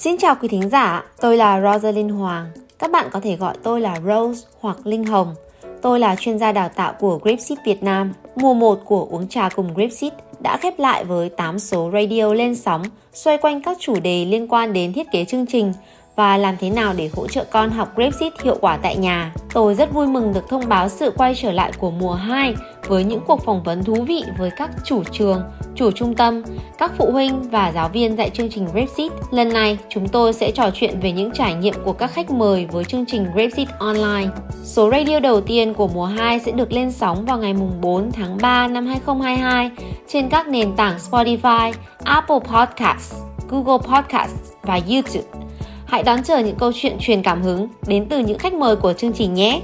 Xin chào quý thính giả, tôi là Rosalind Hoàng. Các bạn có thể gọi tôi là Rose hoặc Linh Hồng. Tôi là chuyên gia đào tạo của Grapeseed Việt Nam. Mùa 1 của Uống Trà cùng Grapeseed đã khép lại với 8 số radio lên sóng xoay quanh các chủ đề liên quan đến thiết kế chương trình và làm thế nào để hỗ trợ con học Grapeseed hiệu quả tại nhà. Tôi rất vui mừng được thông báo sự quay trở lại của mùa 2 với những cuộc phỏng vấn thú vị với các chủ trường, chủ trung tâm, các phụ huynh và giáo viên dạy chương trình Grapeseed. Lần này, chúng tôi sẽ trò chuyện về những trải nghiệm của các khách mời với chương trình Grapeseed Online. Số radio đầu tiên của mùa 2 sẽ được lên sóng vào ngày 4 tháng 3 năm 2022 trên các nền tảng Spotify, Apple Podcasts, Google Podcasts và YouTube. Hãy đón chờ những câu chuyện truyền cảm hứng đến từ những khách mời của chương trình nhé!